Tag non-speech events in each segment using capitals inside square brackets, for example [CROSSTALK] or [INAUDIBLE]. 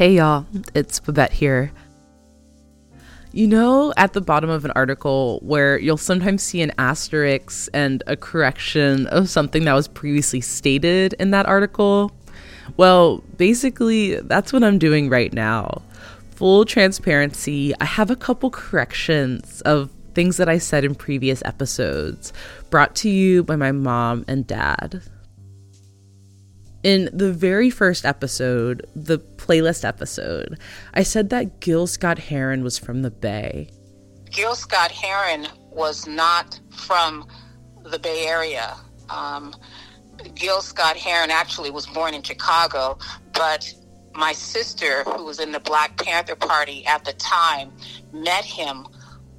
Hey y'all, it's Babette here. You know, at the bottom of an article where you'll sometimes see an asterisk and a correction of something that was previously stated in that article? Well, basically, that's what I'm doing right now. Full transparency, I have a couple corrections of things that I said in previous episodes, brought to you by my mom and dad. In the very first episode, the playlist episode, I said that Gil Scott Heron was from the Bay. Gil Scott Heron was not from the Bay Area. Um, Gil Scott Heron actually was born in Chicago, but my sister, who was in the Black Panther Party at the time, met him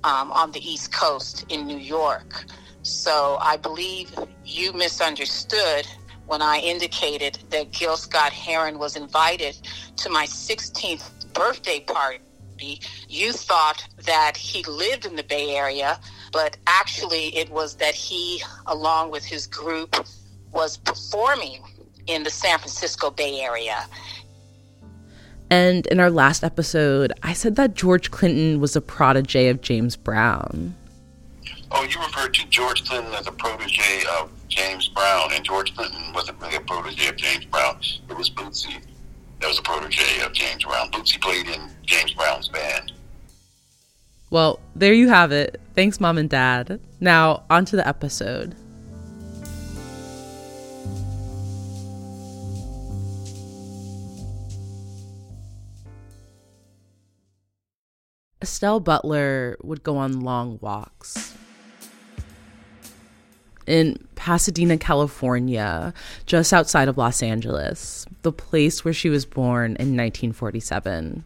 um, on the East Coast in New York. So I believe you misunderstood when I indicated that Gil Scott Heron was invited to my 16th birthday party. You thought that he lived in the Bay Area, but actually it was that he, along with his group, was performing in the San Francisco Bay Area. And in our last episode, I said that George Clinton was a protege of James Brown. Oh, you referred to George Clinton as a protege of James Brown, and George Clinton wasn't really a protege of James Brown. It was Bootsy that was a protege of James Brown. Bootsy played in James Brown's band. Well, there you have it. Thanks, Mom and Dad. Now, on to the episode. Estelle Butler would go on long walks in Pasadena, California, just outside of Los Angeles, the place where she was born in 1947.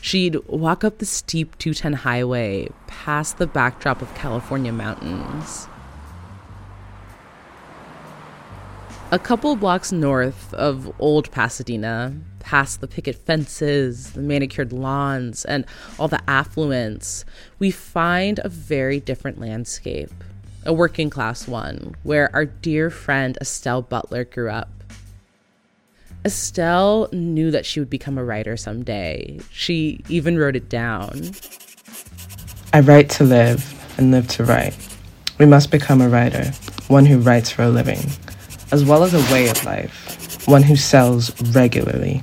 She'd walk up the steep 210 highway past the backdrop of California mountains. A couple blocks north of Old Pasadena, past the picket fences, the manicured lawns, and all the affluence, we find a very different landscape a working class one, where our dear friend Estelle Butler grew up. Estelle knew that she would become a writer someday. She even wrote it down. I write to live and live to write. We must become a writer, one who writes for a living, as well as a way of life, one who sells regularly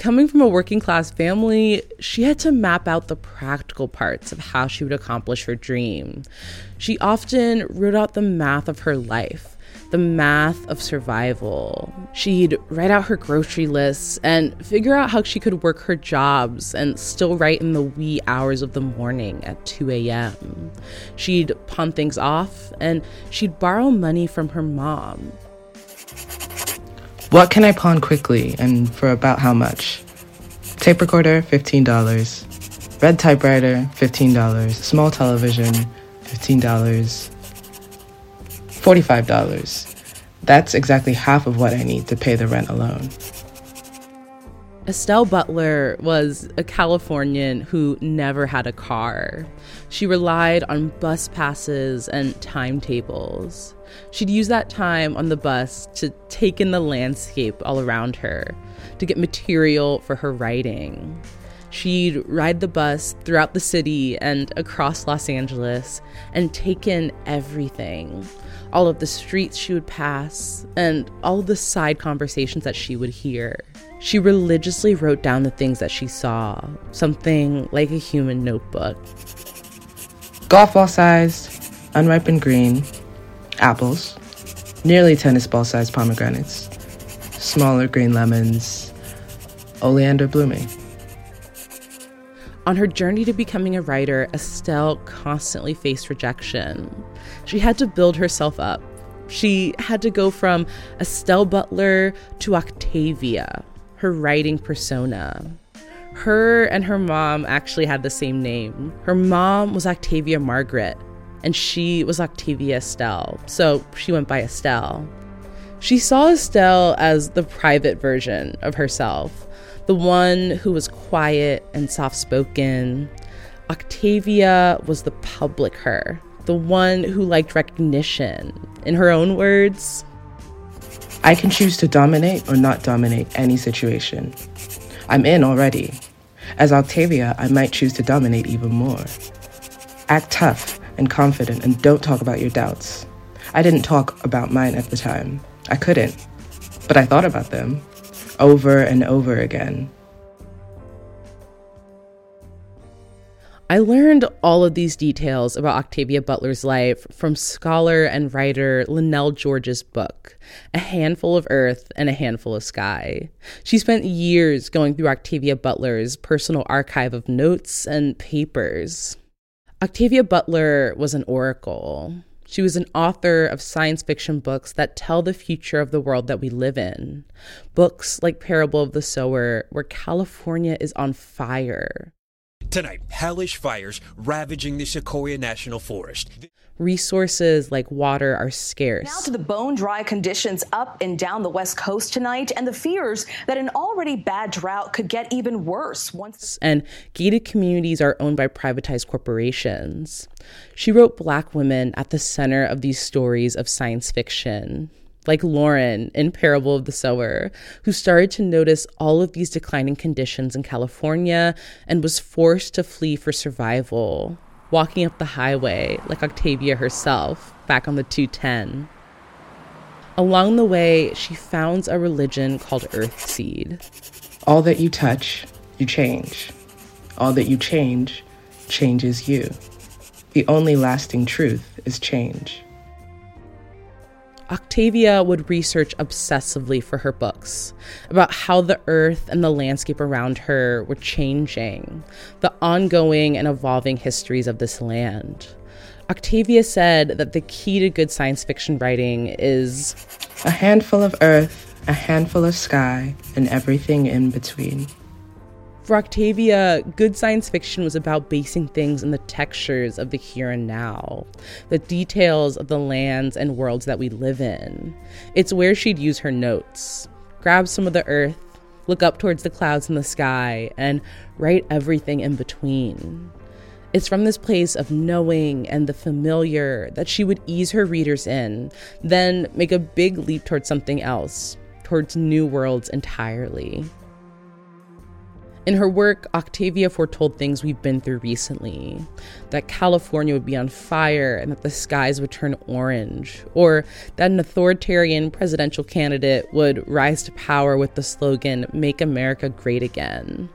coming from a working class family, she had to map out the practical parts of how she would accomplish her dream. She often wrote out the math of her life, the math of survival. She'd write out her grocery lists and figure out how she could work her jobs and still write in the wee hours of the morning at 2 a.m. She'd pawn things off and she'd borrow money from her mom what can I pawn quickly and for about how much? Tape recorder, $15. Red typewriter, $15. Small television, $15. $45. That's exactly half of what I need to pay the rent alone. Estelle Butler was a Californian who never had a car. She relied on bus passes and timetables. She'd use that time on the bus to take in the landscape all around her, to get material for her writing. She'd ride the bus throughout the city and across Los Angeles and take in everything all of the streets she would pass, and all the side conversations that she would hear. She religiously wrote down the things that she saw, something like a human notebook. Golf ball sized, unripened green, apples, nearly tennis ball sized pomegranates, smaller green lemons, oleander blooming. On her journey to becoming a writer, Estelle constantly faced rejection. She had to build herself up. She had to go from Estelle Butler to Octavia, her writing persona. Her and her mom actually had the same name. Her mom was Octavia Margaret, and she was Octavia Estelle, so she went by Estelle. She saw Estelle as the private version of herself, the one who was quiet and soft spoken. Octavia was the public her, the one who liked recognition. In her own words, I can choose to dominate or not dominate any situation. I'm in already. As Octavia, I might choose to dominate even more. Act tough and confident and don't talk about your doubts. I didn't talk about mine at the time. I couldn't. But I thought about them over and over again. I learned all of these details about Octavia Butler's life from scholar and writer Lynell George's book, A Handful of Earth and a Handful of Sky. She spent years going through Octavia Butler's personal archive of notes and papers. Octavia Butler was an oracle. She was an author of science fiction books that tell the future of the world that we live in. Books like Parable of the Sower, where California is on fire. Tonight, hellish fires ravaging the Sequoia National Forest. Resources like water are scarce. Now to the bone dry conditions up and down the West Coast tonight, and the fears that an already bad drought could get even worse once. And gated communities are owned by privatized corporations. She wrote Black women at the center of these stories of science fiction like Lauren in Parable of the Sower, who started to notice all of these declining conditions in California and was forced to flee for survival, walking up the highway like Octavia herself back on the 210. Along the way, she founds a religion called Earthseed. All that you touch, you change. All that you change, changes you. The only lasting truth is change. Octavia would research obsessively for her books about how the earth and the landscape around her were changing, the ongoing and evolving histories of this land. Octavia said that the key to good science fiction writing is a handful of earth, a handful of sky, and everything in between. For Octavia, good science fiction was about basing things in the textures of the here and now, the details of the lands and worlds that we live in. It's where she'd use her notes, grab some of the earth, look up towards the clouds in the sky, and write everything in between. It's from this place of knowing and the familiar that she would ease her readers in, then make a big leap towards something else, towards new worlds entirely. In her work, Octavia foretold things we've been through recently that California would be on fire and that the skies would turn orange, or that an authoritarian presidential candidate would rise to power with the slogan, Make America Great Again.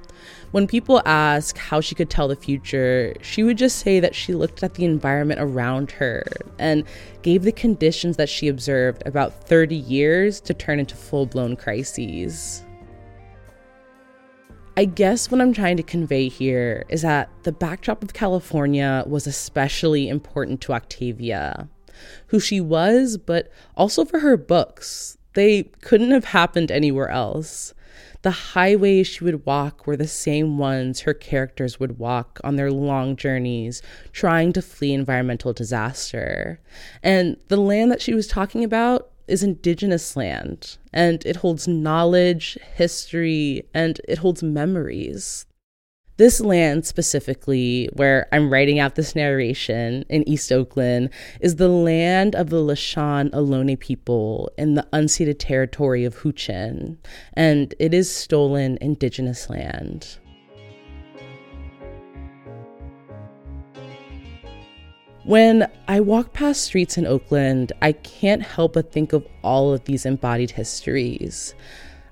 When people ask how she could tell the future, she would just say that she looked at the environment around her and gave the conditions that she observed about 30 years to turn into full blown crises. I guess what I'm trying to convey here is that the backdrop of California was especially important to Octavia, who she was, but also for her books. They couldn't have happened anywhere else. The highways she would walk were the same ones her characters would walk on their long journeys trying to flee environmental disaster. And the land that she was talking about is indigenous land and it holds knowledge, history, and it holds memories. This land, specifically, where I'm writing out this narration in East Oakland, is the land of the Lisjan Ohlone people in the unceded territory of Huichin, and it is stolen indigenous land. When I walk past streets in Oakland, I can't help but think of all of these embodied histories.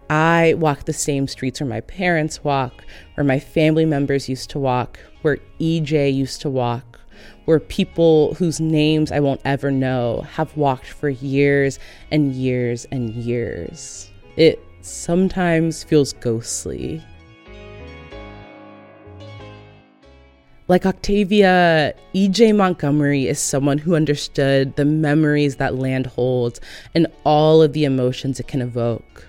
I walk the same streets where my parents walk, where my family members used to walk, where EJ used to walk, where people whose names I won't ever know have walked for years and years and years. It sometimes feels ghostly. Like Octavia, E.J. Montgomery is someone who understood the memories that land holds and all of the emotions it can evoke.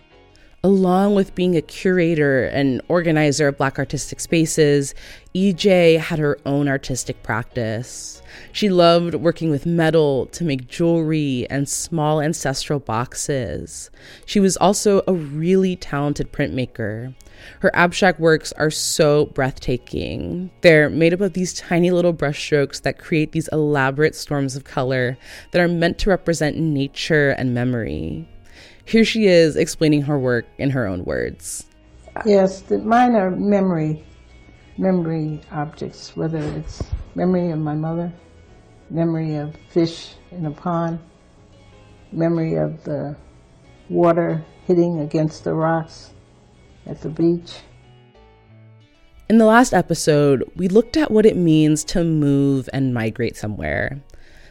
Along with being a curator and organizer of Black artistic spaces, EJ had her own artistic practice. She loved working with metal to make jewelry and small ancestral boxes. She was also a really talented printmaker. Her abstract works are so breathtaking. They're made up of these tiny little brushstrokes that create these elaborate storms of color that are meant to represent nature and memory. Here she is explaining her work in her own words. Yes, the, mine are memory, memory objects, whether it's memory of my mother, memory of fish in a pond, memory of the water hitting against the rocks at the beach. In the last episode, we looked at what it means to move and migrate somewhere.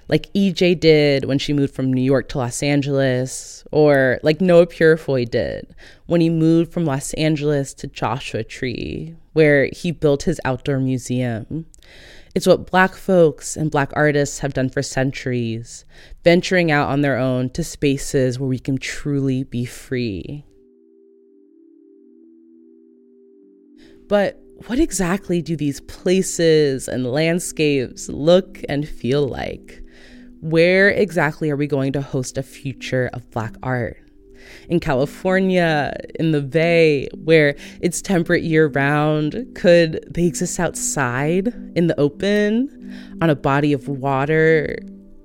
Like EJ did when she moved from New York to Los Angeles, or like Noah Purifoy did when he moved from Los Angeles to Joshua Tree, where he built his outdoor museum. It's what Black folks and Black artists have done for centuries, venturing out on their own to spaces where we can truly be free. But what exactly do these places and landscapes look and feel like? Where exactly are we going to host a future of Black art? In California, in the Bay, where it's temperate year round, could they exist outside in the open on a body of water?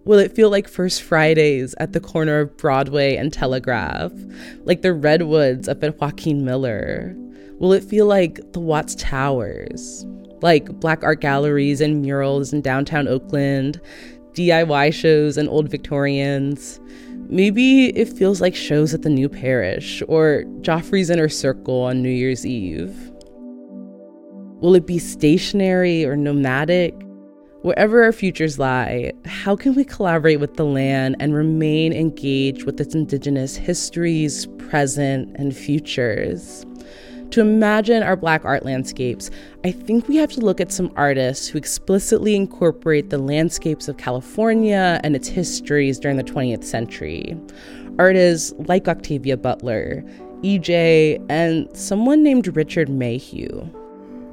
Will it feel like First Fridays at the corner of Broadway and Telegraph? Like the Redwoods up at Joaquin Miller? Will it feel like the Watts Towers? Like black art galleries and murals in downtown Oakland, DIY shows and old Victorians? Maybe it feels like shows at the New Parish or Geoffrey's Inner Circle on New Year's Eve. Will it be stationary or nomadic? Wherever our futures lie, how can we collaborate with the land and remain engaged with its indigenous histories, present, and futures? To imagine our Black art landscapes, I think we have to look at some artists who explicitly incorporate the landscapes of California and its histories during the 20th century. Artists like Octavia Butler, EJ, and someone named Richard Mayhew.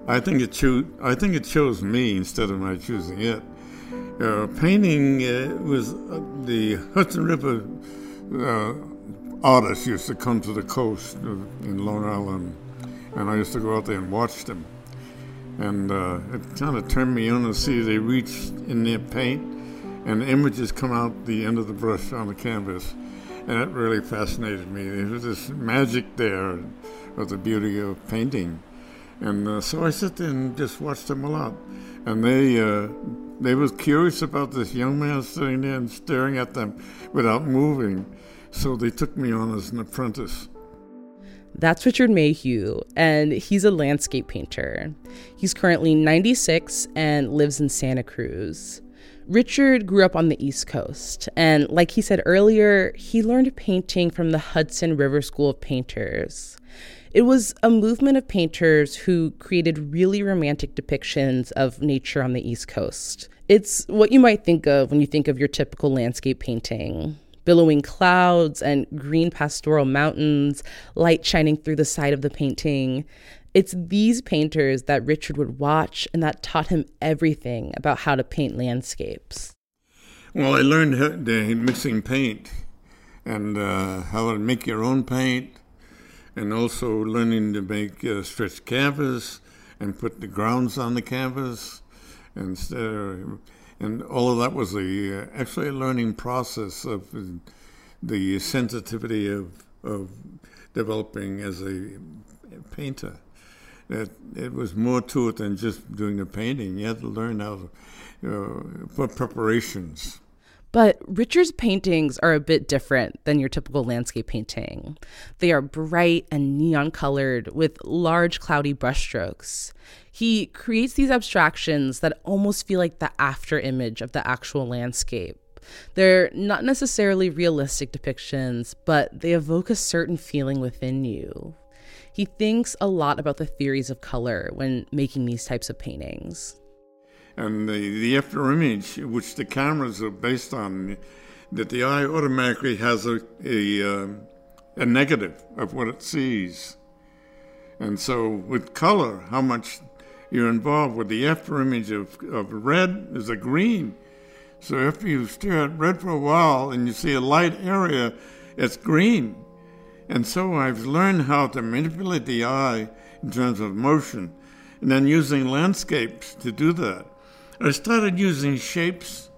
I think it cho- I think it chose me instead of my choosing it. Uh, painting uh, was uh, the Hudson River uh, artists used to come to the coast in Long Island and I used to go out there and watch them. And uh, it kind of turned me on to see they reach in their paint, and images come out the end of the brush on the canvas, and it really fascinated me. There was this magic there of the beauty of painting, and uh, so I sit there and just watched them a lot. And they uh, they was curious about this young man sitting there and staring at them without moving, so they took me on as an apprentice. That's Richard Mayhew, and he's a landscape painter. He's currently 96 and lives in Santa Cruz. Richard grew up on the East Coast, and like he said earlier, he learned painting from the Hudson River School of Painters. It was a movement of painters who created really romantic depictions of nature on the East Coast. It's what you might think of when you think of your typical landscape painting billowing clouds and green pastoral mountains, light shining through the side of the painting. It's these painters that Richard would watch and that taught him everything about how to paint landscapes. Well, I learned the mixing paint and uh, how to make your own paint, and also learning to make uh, stretched canvas and put the grounds on the canvas. And uh, and all of that was uh, actually a learning process of the sensitivity of of developing as a painter. That it was more to it than just doing the painting. You had to learn how to uh, put preparations. But Richard's paintings are a bit different than your typical landscape painting. They are bright and neon colored with large cloudy brushstrokes. He creates these abstractions that almost feel like the after image of the actual landscape. They're not necessarily realistic depictions, but they evoke a certain feeling within you. He thinks a lot about the theories of color when making these types of paintings and the, the after image, which the cameras are based on, that the eye automatically has a, a, uh, a negative of what it sees. And so with color, how much you're involved with the after image of, of red is a green. So if you stare at red for a while and you see a light area, it's green. And so I've learned how to manipulate the eye in terms of motion and then using landscapes to do that. I started using shapes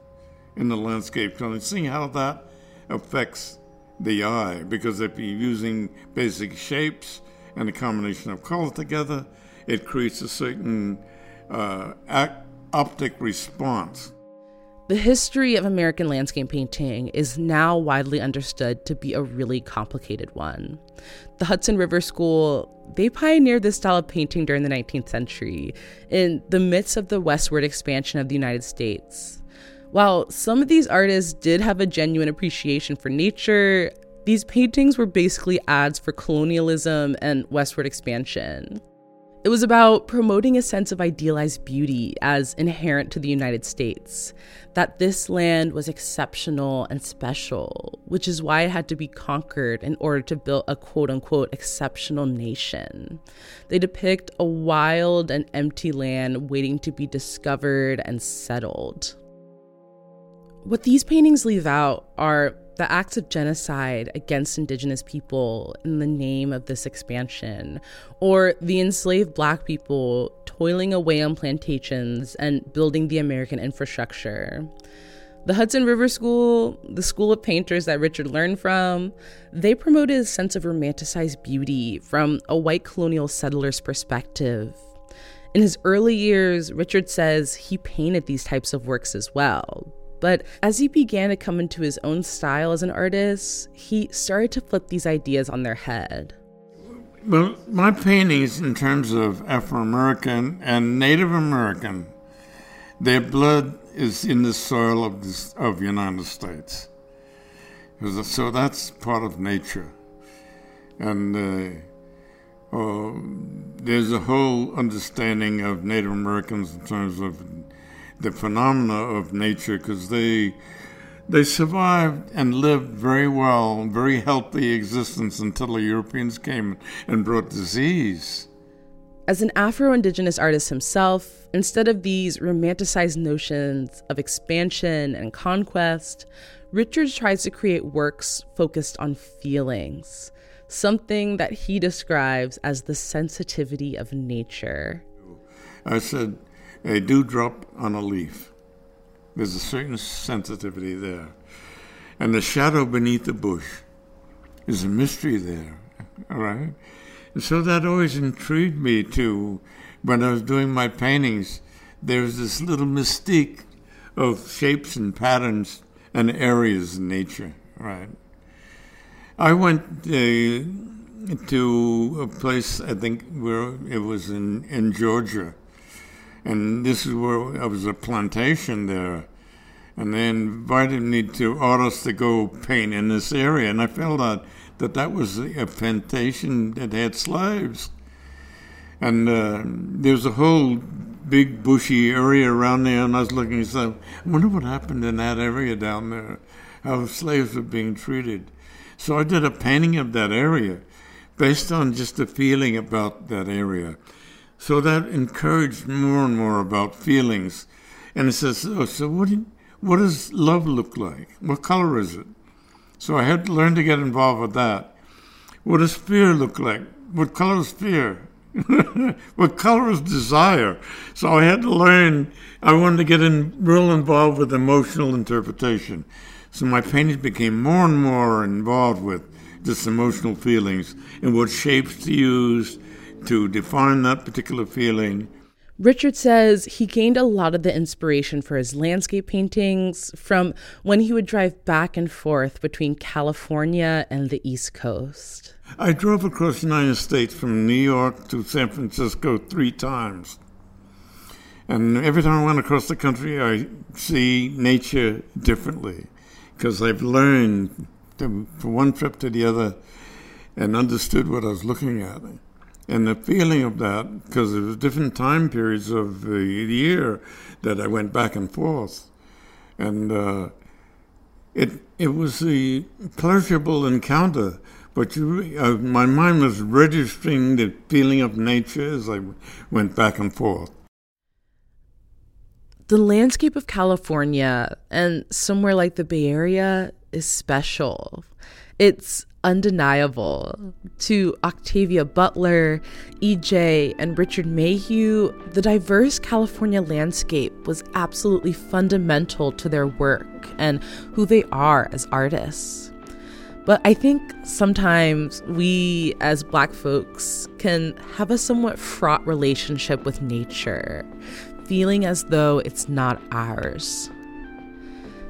in the landscape and seeing how that affects the eye. Because if you're using basic shapes and a combination of color together, it creates a certain uh, optic response. The history of American landscape painting is now widely understood to be a really complicated one. The Hudson River School, they pioneered this style of painting during the 19th century in the midst of the westward expansion of the United States. While some of these artists did have a genuine appreciation for nature, these paintings were basically ads for colonialism and westward expansion. It was about promoting a sense of idealized beauty as inherent to the United States, that this land was exceptional and special, which is why it had to be conquered in order to build a quote unquote exceptional nation. They depict a wild and empty land waiting to be discovered and settled. What these paintings leave out are the acts of genocide against indigenous people in the name of this expansion, or the enslaved black people toiling away on plantations and building the American infrastructure. The Hudson River School, the school of painters that Richard learned from, they promoted a sense of romanticized beauty from a white colonial settler's perspective. In his early years, Richard says he painted these types of works as well, but as he began to come into his own style as an artist, he started to flip these ideas on their head. Well, my paintings, in terms of Afro American and Native American, their blood is in the soil of the of United States. So that's part of nature, and uh, uh, there's a whole understanding of Native Americans in terms of the phenomena of nature because they they survived and lived very well, very healthy existence until the Europeans came and brought disease. As an Afro Indigenous artist himself, instead of these romanticized notions of expansion and conquest, Richard tries to create works focused on feelings, something that he describes as the sensitivity of nature. I said, a dewdrop on a leaf. There's a certain sensitivity there. And the shadow beneath the bush is a mystery there, all right? And so that always intrigued me too. When I was doing my paintings, there's this little mystique of shapes and patterns and areas in nature, right? I went uh, to a place, I think, where it was in, in Georgia and this is where I was a plantation there. And they invited me to artists to go paint in this area, and I found out that that was a plantation that had slaves. And uh, there was a whole big bushy area around there, and I was looking and said, I wonder what happened in that area down there, how slaves were being treated. So I did a painting of that area based on just a feeling about that area. So that encouraged more and more about feelings. And it says, oh, so what, do, what does love look like? What color is it? So I had to learn to get involved with that. What does fear look like? What color is fear? [LAUGHS] what color is desire? So I had to learn, I wanted to get in, real involved with emotional interpretation. So my paintings became more and more involved with just emotional feelings and what shapes to use to define that particular feeling. Richard says he gained a lot of the inspiration for his landscape paintings from when he would drive back and forth between California and the East Coast. I drove across the United States from New York to San Francisco three times. And every time I went across the country, I see nature differently because I've learned from one trip to the other and understood what I was looking at and the feeling of that, because there was different time periods of the year that I went back and forth, and uh, it it was a pleasurable encounter. But you, uh, my mind was registering the feeling of nature as I went back and forth. The landscape of California and somewhere like the Bay Area is special. It's undeniable. To Octavia Butler, EJ, and Richard Mayhew, the diverse California landscape was absolutely fundamental to their work and who they are as artists. But I think sometimes we as Black folks can have a somewhat fraught relationship with nature, feeling as though it's not ours.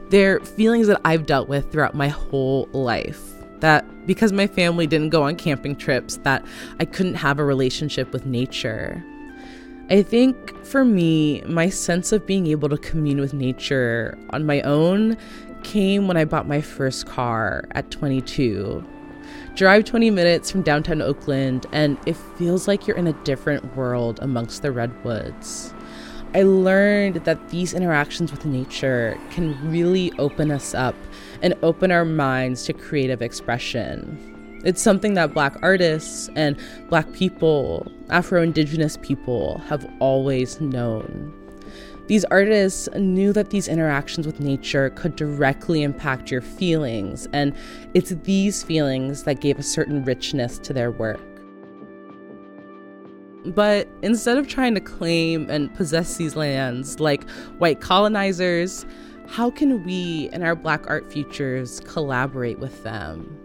They're feelings that I've dealt with throughout my whole life. That because my family didn't go on camping trips, that I couldn't have a relationship with nature. I think for me, my sense of being able to commune with nature on my own came when I bought my first car at 22. Drive 20 minutes from downtown Oakland, and it feels like you're in a different world amongst the redwoods. I learned that these interactions with nature can really open us up and open our minds to creative expression. It's something that Black artists and Black people, Afro Indigenous people, have always known. These artists knew that these interactions with nature could directly impact your feelings, and it's these feelings that gave a certain richness to their work. But instead of trying to claim and possess these lands like white colonizers, how can we in our Black art futures collaborate with them?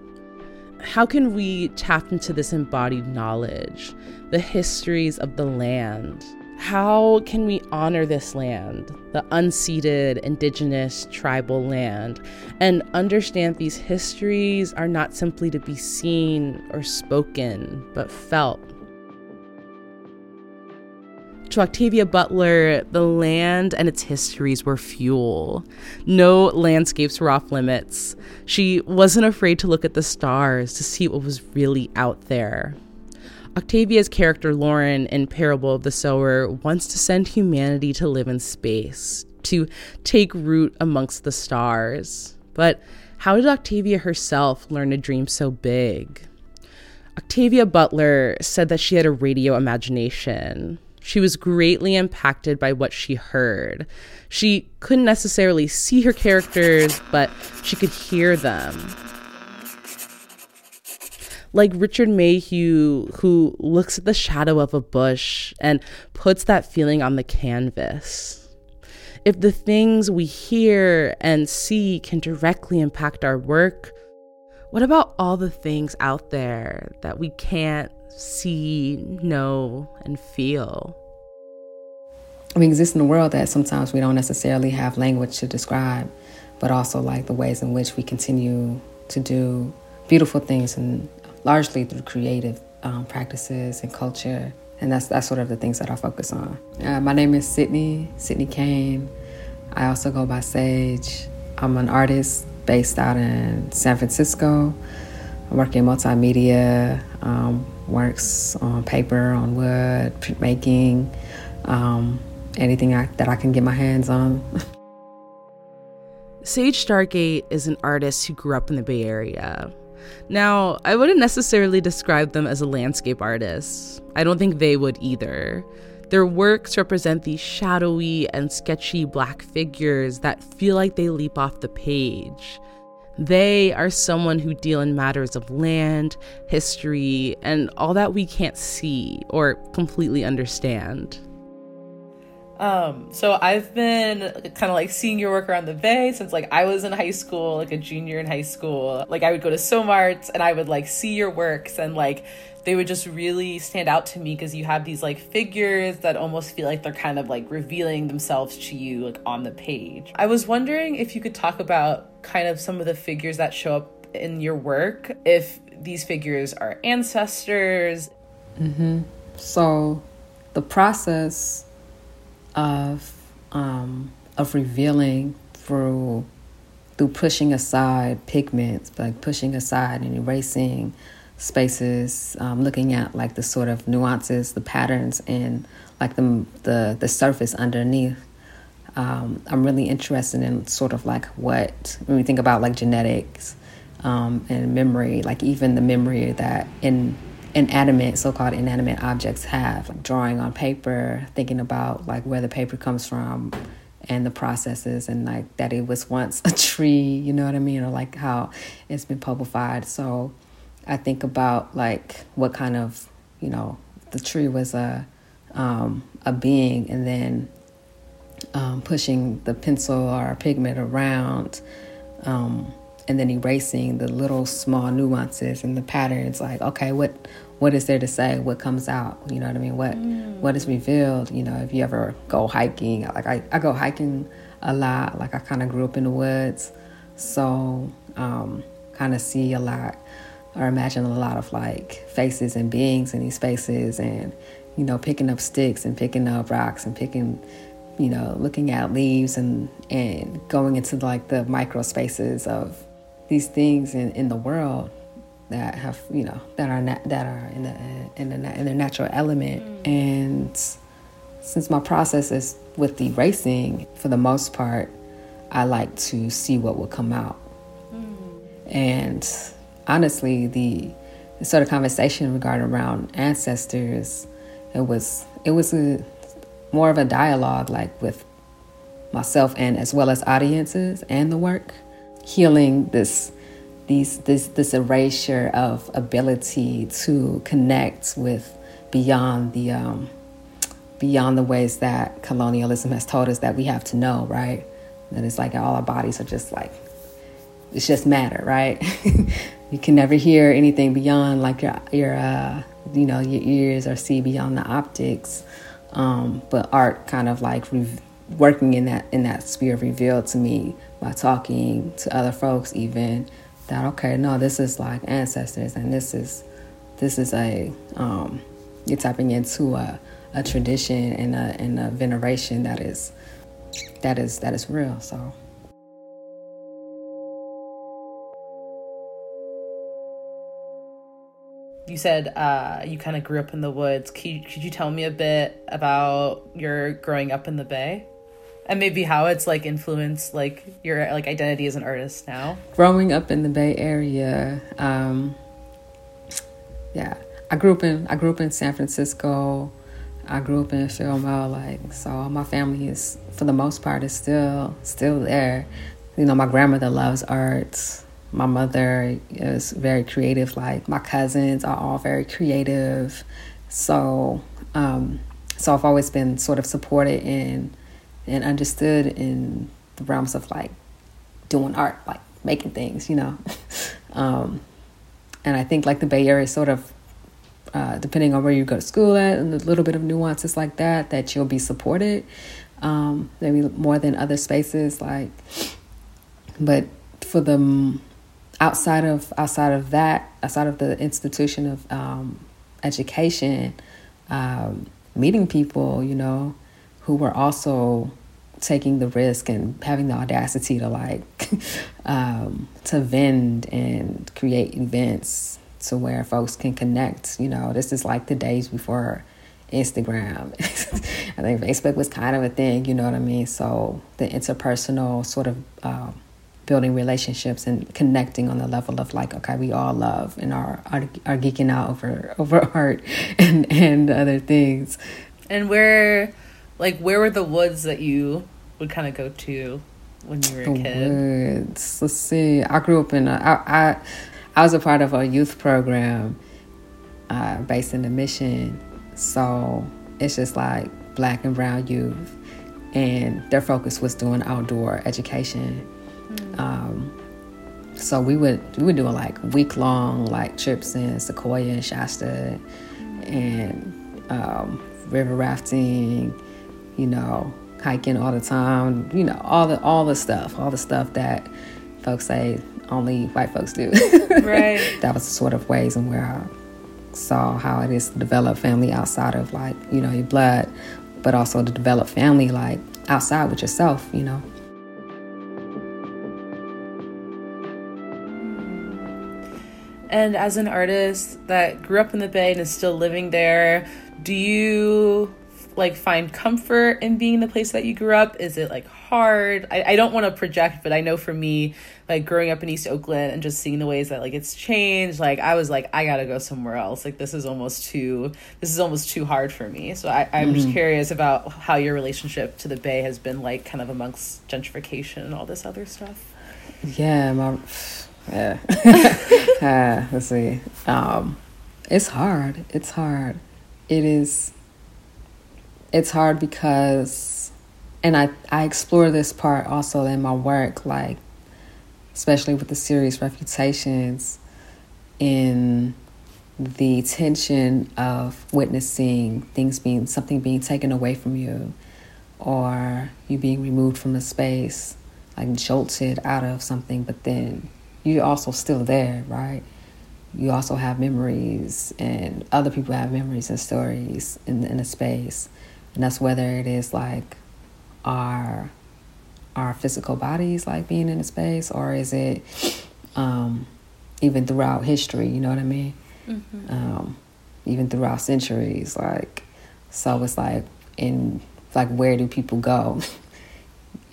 How can we tap into this embodied knowledge, the histories of the land? How can we honor this land, the unceded, indigenous, tribal land, and understand these histories are not simply to be seen or spoken, but felt? To Octavia Butler, the land and its histories were fuel. No landscapes were off limits. She wasn't afraid to look at the stars to see what was really out there. Octavia's character Lauren in Parable of the Sower wants to send humanity to live in space, to take root amongst the stars. But how did Octavia herself learn to dream so big? Octavia Butler said that she had a radio imagination. She was greatly impacted by what she heard. She couldn't necessarily see her characters, but she could hear them. Like Richard Mayhew, who looks at the shadow of a bush and puts that feeling on the canvas. If the things we hear and see can directly impact our work, what about all the things out there that we can't see, know, and feel? We exist in a world that sometimes we don't necessarily have language to describe, but also like the ways in which we continue to do beautiful things and largely through creative um, practices and culture. And that's, that's sort of the things that I focus on. Uh, my name is Sydney, Sydney Kane. I also go by Sage. I'm an artist based out in San Francisco. I work in multimedia, um, works on paper, on wood, printmaking, um, anything I, that I can get my hands on. [LAUGHS] Sage Stargate is an artist who grew up in the Bay Area. Now, I wouldn't necessarily describe them as a landscape artist. I don't think they would either. Their works represent these shadowy and sketchy black figures that feel like they leap off the page. They are someone who deal in matters of land, history, and all that we can't see or completely understand. Um, so I've been kind of like seeing your work around the Bay since like I was in high school, like a junior in high school. Like I would go to SOMART and I would like see your works and like they would just really stand out to me because you have these like figures that almost feel like they're kind of like revealing themselves to you like on the page. I was wondering if you could talk about kind of some of the figures that show up in your work, if these figures are ancestors. Mm-hmm. So the process of um, of revealing through through pushing aside pigments, like pushing aside and erasing spaces, um, looking at like the sort of nuances, the patterns, and like the the the surface underneath. Um, I'm really interested in sort of like what when we think about like genetics um, and memory, like even the memory that in inanimate, so-called inanimate objects have. Like drawing on paper, thinking about like where the paper comes from and the processes and like that it was once a [LAUGHS] tree, you know what I mean? Or like how it's been publified. So I think about like what kind of, you know, the tree was a um, a being and then um, pushing the pencil or pigment around um, and then erasing the little small nuances and the patterns like okay what what is there to say? What comes out? You know what i mean? What mm. what is revealed? You know if you ever go hiking like i, I go hiking a lot like i kind of grew up in the woods so um, kind of see a lot or imagine a lot of like faces and beings in these spaces and you know picking up sticks and picking up rocks and picking you know looking at leaves and and going into like the micro spaces of these things in, in the world that have you know that are na- that are in the in the in their natural element mm. and since my process is with the racing for the most part I like to see what will come out mm. and honestly the, the sort of conversation regarding around ancestors it was it was a more of a dialogue like with myself and as well as audiences and the work healing this these this this erasure of ability to connect with beyond the um, beyond the ways that colonialism has told us that we have to know right? That it's like all our bodies are just like it's just matter right? [LAUGHS] You can never hear anything beyond like your your uh, you know your ears or see beyond the optics um, but art kind of like re- working in that in that sphere revealed to me by talking to other folks even that okay no this is like ancestors and this is this is a um, you're tapping into a, a tradition and a, and a veneration that is that is that is real so you said uh, you kind of grew up in the woods. Could you, could you tell me a bit about your growing up in the Bay? and maybe how it's like influenced like your like identity as an artist now? Growing up in the bay area um yeah. I grew up in i grew up in san francisco. I grew up in Fillmore, like so my family is for the most part is still still there. You know my grandmother loves art my mother is very creative like my cousins are all very creative so um so i've always been sort of supported in and understood in the realms of like doing art, like making things, you know. [LAUGHS] um, and I think like the Bay Area is sort of, uh, depending on where you go to school at and a little bit of nuances like that, that you'll be supported, um, maybe more than other spaces. Like, but for the outside of outside of that, outside of the institution of um, education, um, meeting people, you know, who were also taking the risk and having the audacity to like [LAUGHS] um, to vend and create events to where folks can connect. You know, this is like the days before Instagram. [LAUGHS] I think Facebook was kind of a thing. You know what I mean? So the interpersonal sort of. Um, building relationships and connecting on the level of like okay we all love and are are, are geeking out over over [LAUGHS] art and and other things and where like where were the woods that you would kind of go to when you were a the kid? Woods. Let's see. I grew up in a, I, I, I was a part of a youth program uh, based in the mission. So it's just like black and brown youth, and their focus was doing outdoor education. Um, so we would we would do like week long like trips in Sequoia and Shasta, and um, river rafting you know, hiking all the time, you know, all the all the stuff, all the stuff that folks say only white folks do. [LAUGHS] Right. that was the sort of ways in where I saw how it is to develop family outside of like, you know, your blood, but also to develop family like outside with yourself, you know. And as an artist that grew up in the Bay and is still living there, do you like find comfort in being the place that you grew up? Is it like hard? I, I don't want to project, but I know for me, like growing up in East Oakland and just seeing the ways that like it's changed, like I was like, I gotta go somewhere else. Like this is almost too this is almost too hard for me. So I, I'm mm-hmm. just curious about how your relationship to the Bay has been like kind of amongst gentrification and all this other stuff. Yeah, my yeah. [LAUGHS] uh, let's see. Um, it's hard. It's hard. It is it's hard because and I, I explore this part also in my work like especially with the series Refutations, in the tension of witnessing things being something being taken away from you or you being removed from a space like jolted out of something but then you're also still there right? You also have memories and other people have memories and stories in, in a space. And that's whether it is like our our physical bodies like being in a space or is it um, even throughout history you know what i mean? Mm-hmm. um, even throughout centuries like so it's like in like where do people go? [LAUGHS]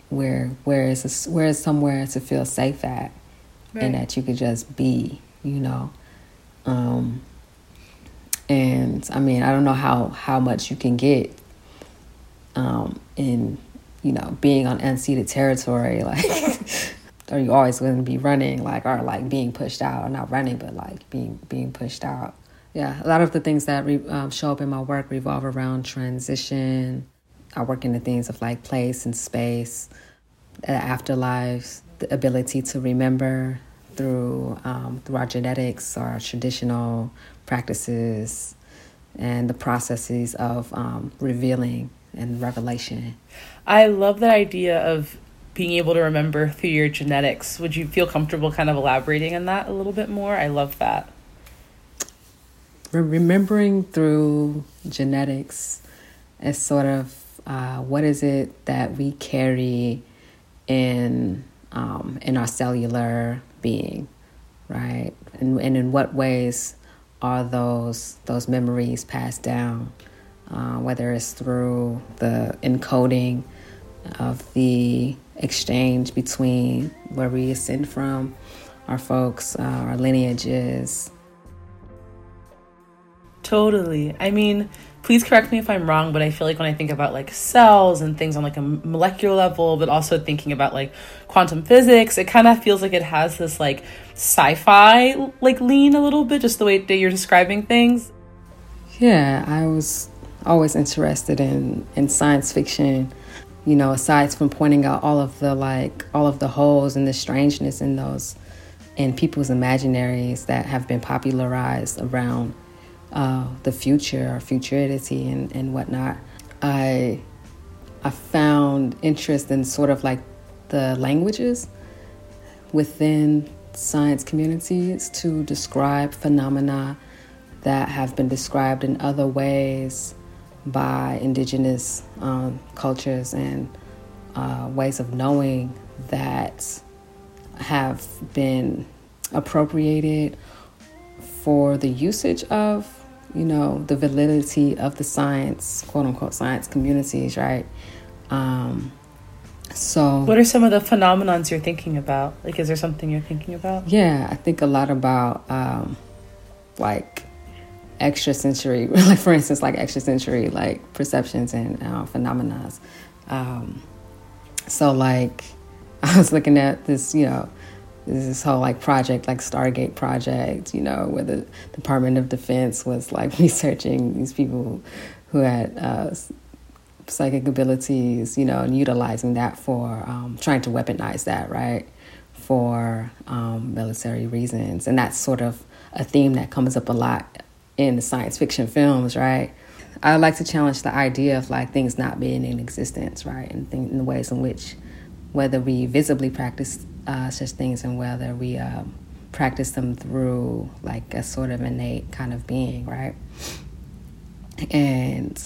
Where where is this, where is somewhere to feel safe at right. and that you could just be you know um, and I mean, I don't know how how much you can get um, in you know being on unceded territory, [LAUGHS] like. are you always going to be running like or like being pushed out or not running but like being being pushed out yeah a lot of the things that re, um, show up in my work revolve around transition i work in the things of like place and space afterlives the ability to remember through um, through our genetics, our traditional practices, and the processes of um, revealing and revelation. I love that idea of being able to remember through your genetics. Would you feel comfortable kind of elaborating on that a little bit more? I love that. Remembering through genetics is sort of uh, what is it that we carry in um, in our cellular being, right? And, and in what ways are those those memories passed down? Uh, whether it's through the encoding of the exchange between where we ascend from, our folks, uh, our lineages. Totally. I mean, please correct me if I'm wrong, but I feel like when I think about like cells and things on like a molecular level, but also thinking about like quantum physics, it kind of feels like it has this like sci-fi like lean a little bit, just the way that you're describing things. Yeah, I was always interested in in science fiction. You know, aside from pointing out all of the like all of the holes and the strangeness in those in people's imaginaries that have been popularized around uh, the future or futurity and, and whatnot, I I found interest in sort of like the languages within science communities to describe phenomena that have been described in other ways by indigenous um, cultures and uh, ways of knowing that have been appropriated for the usage of you know, the validity of the science, quote unquote, science communities, right? Um, so, what are some of the phenomenons you're thinking about? Like, is there something you're thinking about? Yeah, I think a lot about um, like extra sensory, [LAUGHS] like for instance, like extra sensory, like perceptions and uh, phenomena. Um, so, like, [LAUGHS] I was looking at this, you know, this whole like project, like Stargate project, you know, where the Department of Defense was like [LAUGHS] researching these people who had uh, psychic abilities, you know, and utilizing that for um, trying to weaponize that, right, for um, military reasons. And that's sort of a theme that comes up a lot in the science fiction films, right? I like to challenge the idea of like things not being in existence, right, and in the ways in which whether we visibly practice uh, such things and whether we um, practice them through like a sort of innate kind of being, right? And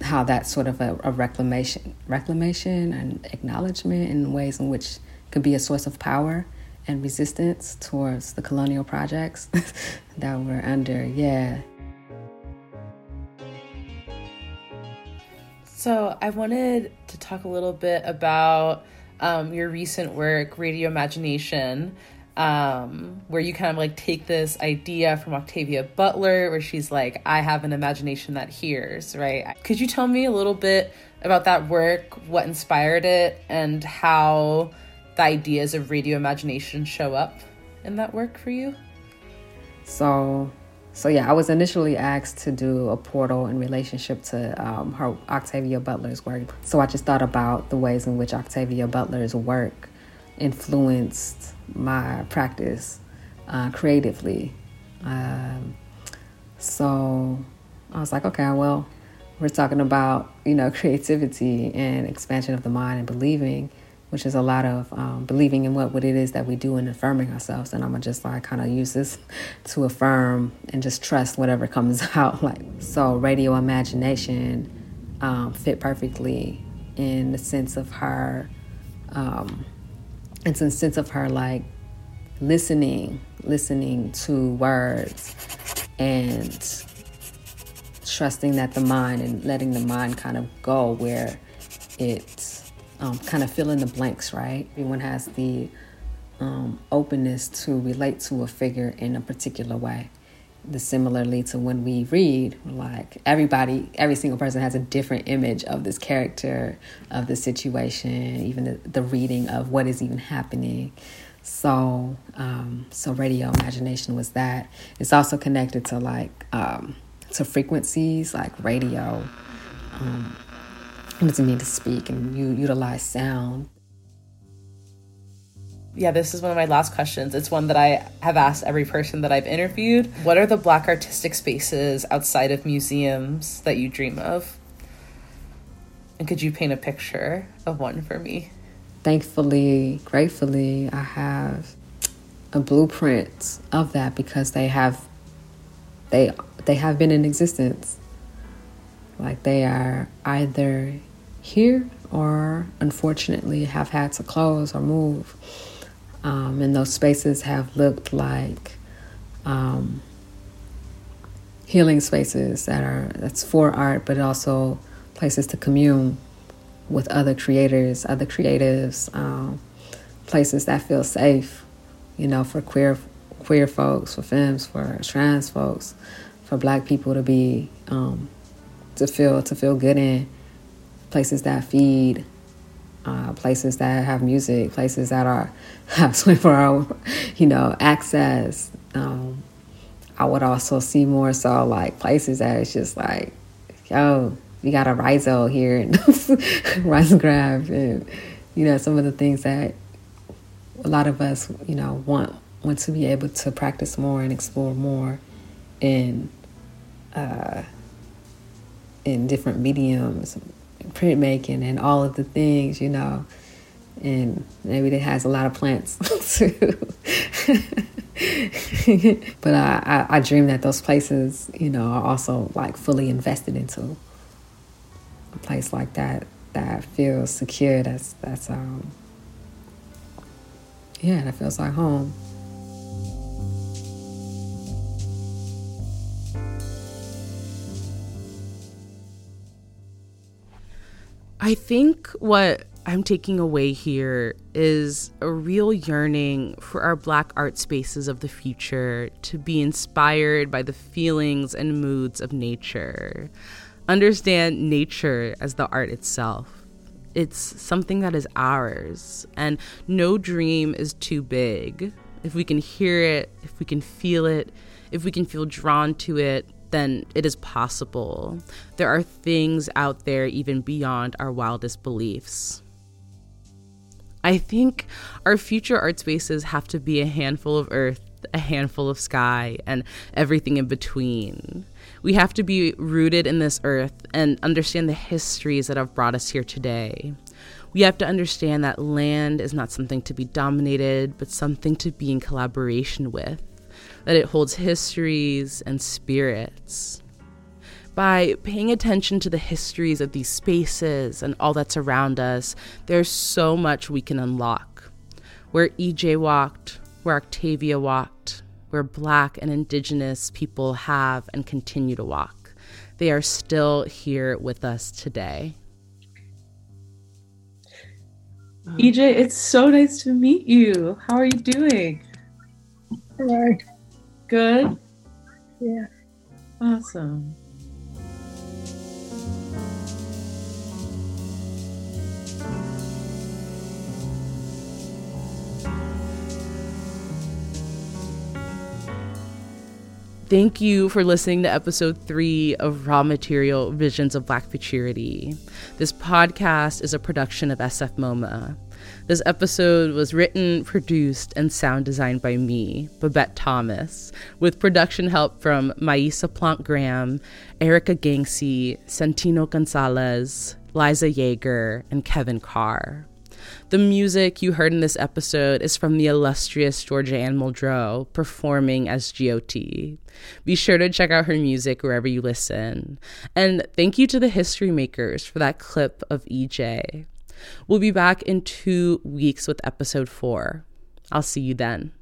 how that's sort of a, a reclamation, reclamation and acknowledgement in ways in which could be a source of power and resistance towards the colonial projects [LAUGHS] that we're under. Yeah. So I wanted to talk a little bit about um, your recent work, Radio Imagination, um, where you kind of like take this idea from Octavia Butler, where she's like, I have an imagination that hears, right? Could you tell me a little bit about that work, what inspired it, and how the ideas of radio imagination show up in that work for you? So, so yeah, I was initially asked to do a portal in relationship to um, her Octavia Butler's work. So I just thought about the ways in which Octavia Butler's work influenced my practice uh, creatively. Um, so I was like, okay, well, we're talking about you know [LAUGHS] creativity and expansion of the mind and believing which is a lot of um, believing in what, what it is that we do and affirming ourselves. And I'm gonna just like kind of use this [LAUGHS] to affirm and just trust whatever comes [LAUGHS] out. Like so, radio imagination um, fit perfectly in the sense of her. Um, it's a sense of her like listening, listening to words, and trusting that the mind and letting the mind kind of go where it's um, kind of fill in the blanks, right? Everyone has the um, openness to relate to a figure in a particular way. The similarly to when we read, like everybody, every single person has a different image of this character, of the situation, even the, the reading of what is even happening. So, um, so radio imagination was that. It's also connected to like um, to frequencies, like radio. Um, what does it mean to speak and you utilize sound? Yeah, this is one of my last questions. It's one that I have asked every person that I've interviewed. What are the black artistic spaces outside of museums that you dream of? And could you paint a picture of one for me? Thankfully, gratefully, I have a blueprint of that because they have they they have been in existence. Like they are either here or unfortunately have had to close or move. Um, and those spaces have looked like um, healing spaces that are that's for art, but also places to commune with other creators, other creatives, um, places that feel safe, you know, for queer queer folks, for femmes, for trans folks, for Black people to be um, to feel to feel good in places that feed, uh, places that have music, places that are [LAUGHS] have 24 hour, you know, access. Um, I would also see more so like places that it's just like, yo, we got a rhizo here and [LAUGHS] risograph and you know some of the things that a lot of us you know want want to be able to practice more and explore more in uh, in different mediums printmaking and all of the things, you know. And maybe it has a lot of plants [LAUGHS] too. but I, I, I dream that those places, you know, are also like fully invested into a place like that that feels secure. That's that's um yeah, that feels like home. I think what I'm taking away here is a real yearning for our Black art spaces of the future to be inspired by the feelings and moods of nature. Understand nature as the art itself. It's something that is ours, and no dream is too big. If we can hear it, if we can feel it, if we can feel drawn to it, then it is possible. There are things out there even beyond our wildest beliefs. I think our future art spaces have to be a handful of earth, a handful of sky, and everything in between. We have to be rooted in this earth and understand the histories that have brought us here today. We have to understand that land is not something to be dominated, but something to be in collaboration with that it holds histories and spirits. By paying attention to the histories of these spaces and all that's around us, there's so much we can unlock. Where EJ walked, where Octavia walked, where Black and Indigenous people have and continue to walk. They are still here with us today. EJ, it's so nice to meet you. How are you doing? Hello. Good? Yeah. Awesome. Thank you for listening to episode three of Raw Material Visions of Black Futurity. This podcast is a production of SF MoMA. This episode was written, produced, and sound designed by me, Babette Thomas, with production help from Maisa Plant Graham, Erica Gangsey, Santino Gonzalez, Liza Yeager, and Kevin Carr. The music you heard in this episode is from the illustrious Georgia Anne Muldrow performing as Jyoti. Be sure to check out her music wherever you listen. And thank you to the history makers for that clip of EJ. We'll be back in two weeks with episode four. I'll see you then.